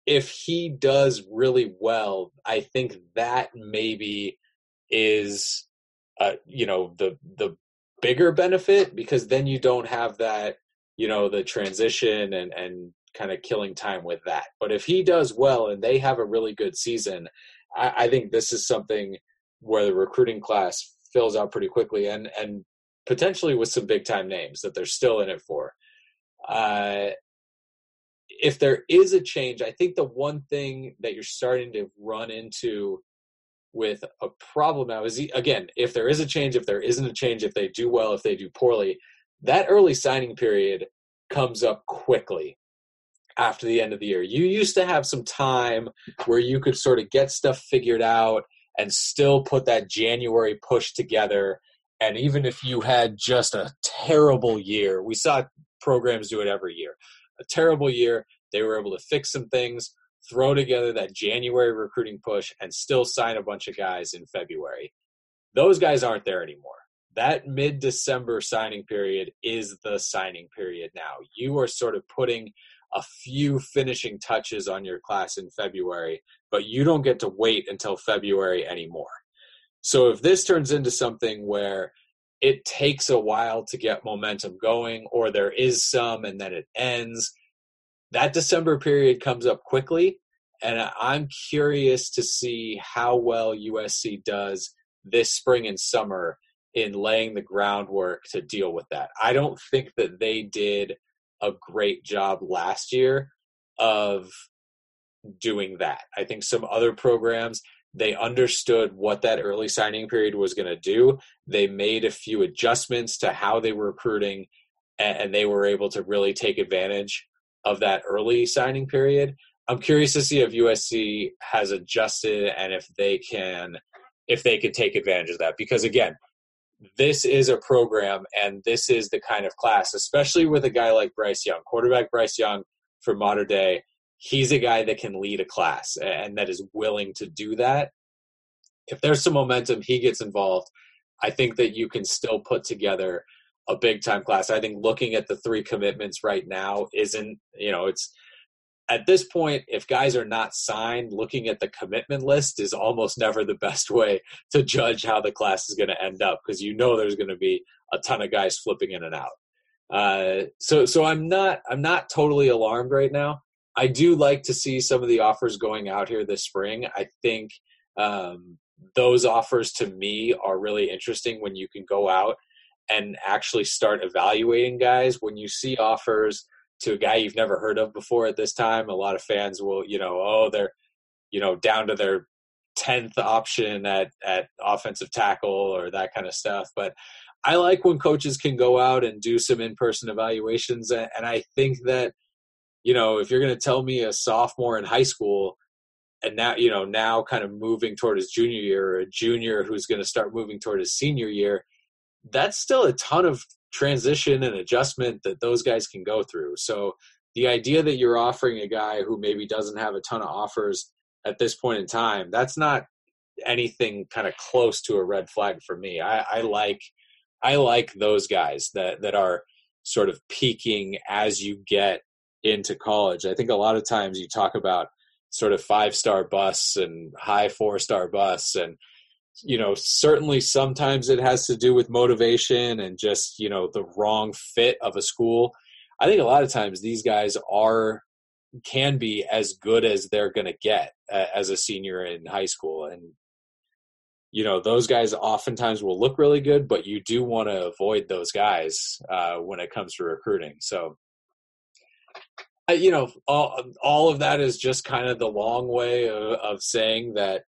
if he does really well, I think that maybe is, uh, you know, the the bigger benefit because then you don't have that, you know, the transition and and kind of killing time with that. But if he does well and they have a really good season, I, I think this is something where the recruiting class fills out pretty quickly and and potentially with some big time names that they're still in it for. Uh, if there is a change, I think the one thing that you're starting to run into with a problem now is again, if there is a change, if there isn't a change, if they do well, if they do poorly, that early signing period comes up quickly after the end of the year. You used to have some time where you could sort of get stuff figured out and still put that January push together. And even if you had just a terrible year, we saw programs do it every year. A terrible year, they were able to fix some things, throw together that January recruiting push, and still sign a bunch of guys in February. Those guys aren't there anymore. That mid December signing period is the signing period now. You are sort of putting a few finishing touches on your class in February, but you don't get to wait until February anymore. So if this turns into something where it takes a while to get momentum going, or there is some and then it ends, that December period comes up quickly. And I'm curious to see how well USC does this spring and summer in laying the groundwork to deal with that. I don't think that they did a great job last year of doing that. I think some other programs they understood what that early signing period was going to do. They made a few adjustments to how they were recruiting and they were able to really take advantage of that early signing period. I'm curious to see if USC has adjusted and if they can if they could take advantage of that because again, this is a program and this is the kind of class, especially with a guy like Bryce Young, quarterback Bryce Young for Mater Dei. He's a guy that can lead a class and that is willing to do that. If there's some momentum, he gets involved. I think that you can still put together a big time class. I think looking at the three commitments right now isn't, you know, it's at this point, if guys are not signed, looking at the commitment list is almost never the best way to judge how the class is going to end up because you know there's going to be a ton of guys flipping in and out. Uh, so, so I'm not I'm not totally alarmed right now. I do like to see some of the offers going out here this spring. I think um, those offers to me are really interesting when you can go out and actually start evaluating guys. When you see offers to a guy you've never heard of before at this time. A lot of fans will, you know, oh, they're, you know, down to their tenth option at at offensive tackle or that kind of stuff. But I like when coaches can go out and do some in person evaluations, and I think that, you know, if you're going to tell me a sophomore in high school. And now, you know, now kind of moving toward his junior year, or a junior who's going to start moving toward his senior year, that's still a ton of transition and adjustment that those guys can go through. So the idea that you're offering a guy who maybe doesn't have a ton of offers at this point in time, that's not anything kind of close to a red flag for me. I, I like I like those guys that that are sort of peaking as you get into college. I think a lot of times you talk about sort of five star busts and high four star busts and you know certainly sometimes it has to do with motivation and just you know the wrong fit of a school. I think a lot of times these guys are can be as good as they're going to get uh, as a senior in high school. And you know those guys oftentimes will look really good but you do want to avoid those guys uh, when it comes to recruiting. So you know all, all of that is just kind of the long way of, of saying that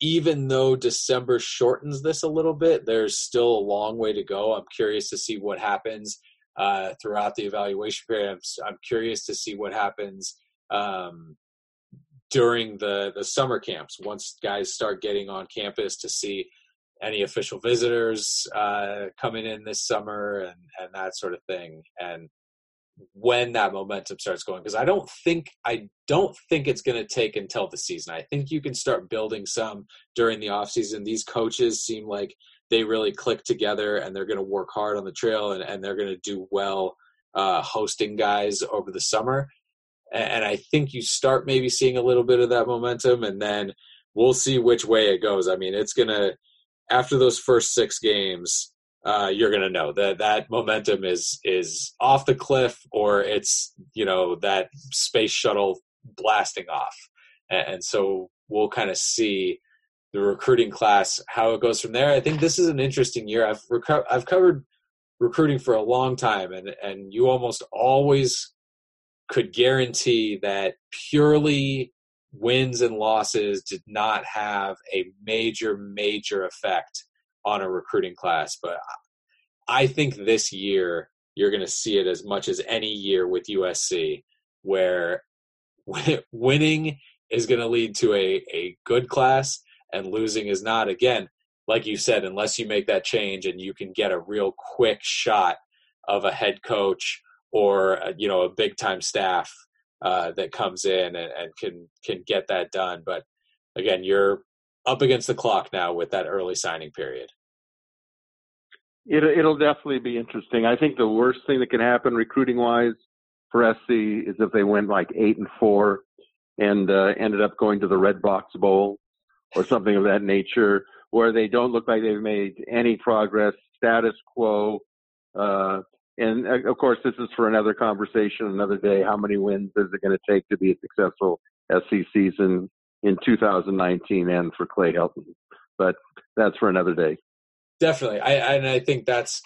even though December shortens this a little bit, there's still a long way to go. I'm curious to see what happens uh, throughout the evaluation period. I'm, I'm, curious to see what happens um, during the the summer camps once guys start getting on campus to see any official visitors uh, coming in this summer and and that sort of thing and when that momentum starts going because I don't think I don't think it's going to take until the season. I think you can start building some during the off season. These coaches seem like they really click together and they're going to work hard on the trail and, and they're going to do well uh, hosting guys over the summer. And I think you start maybe seeing a little bit of that momentum, and then we'll see which way it goes. I mean, it's gonna after those first six games, uh, you're gonna know that that momentum is is off the cliff, or it's you know that space shuttle blasting off, and, and so we'll kind of see the recruiting class how it goes from there. I think this is an interesting year. I've reco- I've covered recruiting for a long time, and and you almost always could guarantee that purely wins and losses did not have a major, major effect on a recruiting class. But I think this year you're going to see it as much as any year with USC, where [LAUGHS] winning is going to lead to a, a good class and losing is not. Again, like you said, unless you make that change and you can get a real quick shot of a head coach or uh, you know a big time staff uh, that comes in and, and, can can get that done. But again, you're up against the clock now with that early signing period. It, it'll definitely be interesting. I think the worst thing that can happen recruiting wise for SC is if they went like eight and four and uh, ended up going to the Redbox Bowl or something of that nature, where they don't look like they've made any progress, status quo. Uh, and uh, of course, this is for another conversation, another day. How many wins is it going to take to be a successful SC season in 2019 and for Clay Helton? But that's for another day. Definitely, I and I think that's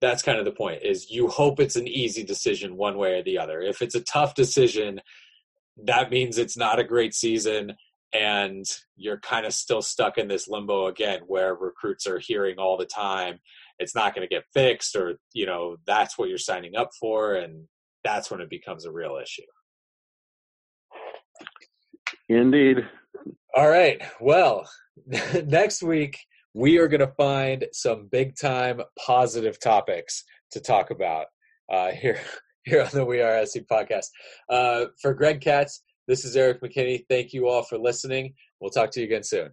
that's kind of the point. Is you hope it's an easy decision one way or the other. If it's a tough decision, that means it's not a great season and you're kind of still stuck in this limbo again where recruits are hearing all the time it's not going to get fixed or you know that's what you're signing up for and that's when it becomes a real issue indeed all right. Well [LAUGHS] next week we are going to find some big time positive topics to talk about uh, here [LAUGHS] here on the we are sc podcast. Uh, for greg katz this is erik mckinney. Thank you all for listening. We'll talk to you again soon